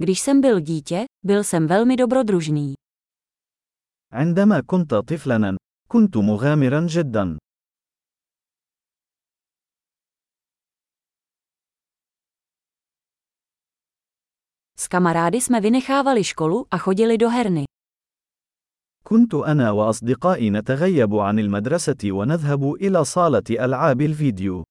Když jsem byl dítě, byl jsem velmi dobrodružný. عندما كنت طفلا، كنت مغامرا جدا. S kamarády jsme vynechávali školu a chodili do herny. كنت أنا وأصدقائي نتغيب عن المدرسة ونذهب إلى صالة ألعاب الفيديو.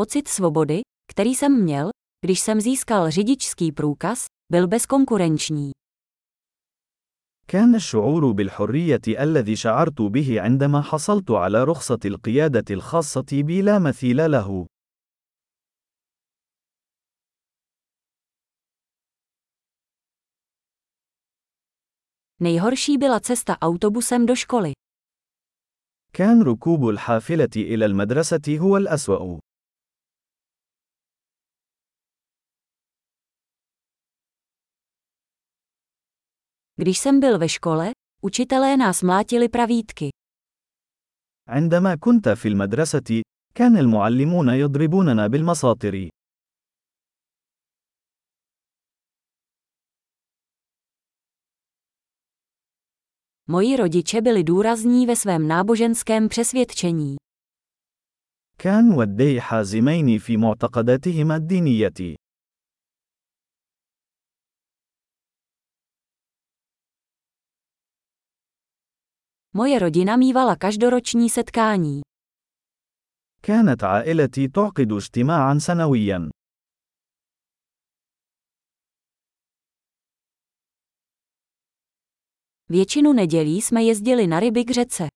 Pocit svobody, který jsem měl, když jsem získal řidičský průkaz, byl bezkonkurenční. كان الشعور بالحرية الذي شعرت به عندما حصلت على رخصة القيادة الخاصة بي لا مثيل له. Nejhorší byla cesta autobusem do školy. كان ركوب الحافلة إلى المدرسة هو الأسوأ. Když jsem byl ve škole, učitelé nás mlátili pravítky. عندما كنت في المدرسة، كان المعلمون يضربوننا بالمساطر. Moji rodiče byli důrazní ve svém náboženském přesvědčení. كان والدي حازمين في معتقداتهما الدينية. Moje rodina mývala každoroční setkání. كانت عائلتي تعقد اجتماعا سنويا. Většinu nedělí jsme jezdili na ryby k řece.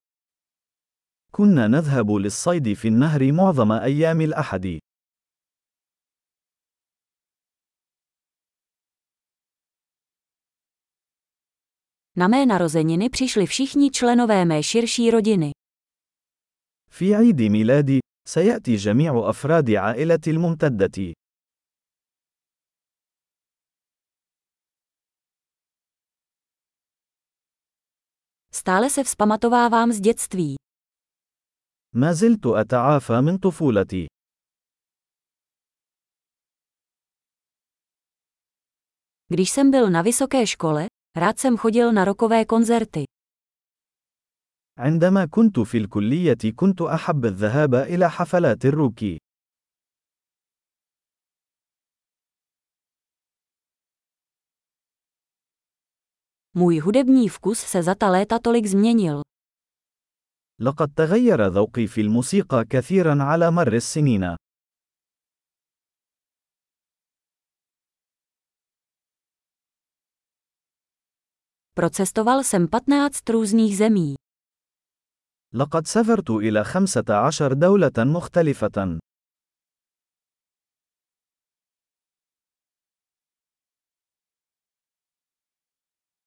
كنا نذهب للصيد في النهر معظم أيام الأحد. Na mé narozeniny přišli všichni členové mé širší rodiny. في عيد ميلادي، سيأتي جميع أفراد عائلتي الممتدة. Stále se vzpamatovávám z dětství. ما زلت أتعافى من طفولتي. Když jsem byl na vysoké škole, rád jsem chodil na rokové koncerty. عندما كنت في الكلية كنت أحب الذهاب إلى حفلات الروك. Můj hudební vkus se za ta léta tolik změnil. لقد تغير ذوقي في الموسيقى كثيرا على مر السنين. Procestoval jsem 15 různých zemí. لقد سافرت إلى 15 دولة مختلفة.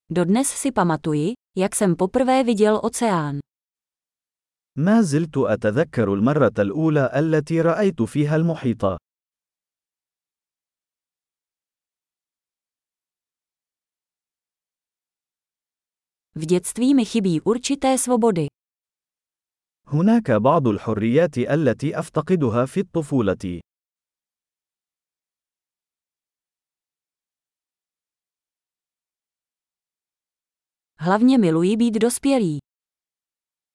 Dodnes si pamatuji, jak jsem poprvé viděl oceán. ما زلت أتذكر المرة الأولى التي رأيت فيها المحيط. V dětství mi chybí určité svobody. هناك بعض الحريات التي أفتقدها في الطفولة. Hlavně miluji být dospělý.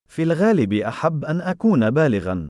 في الغالب أحب أن أكون بالغا.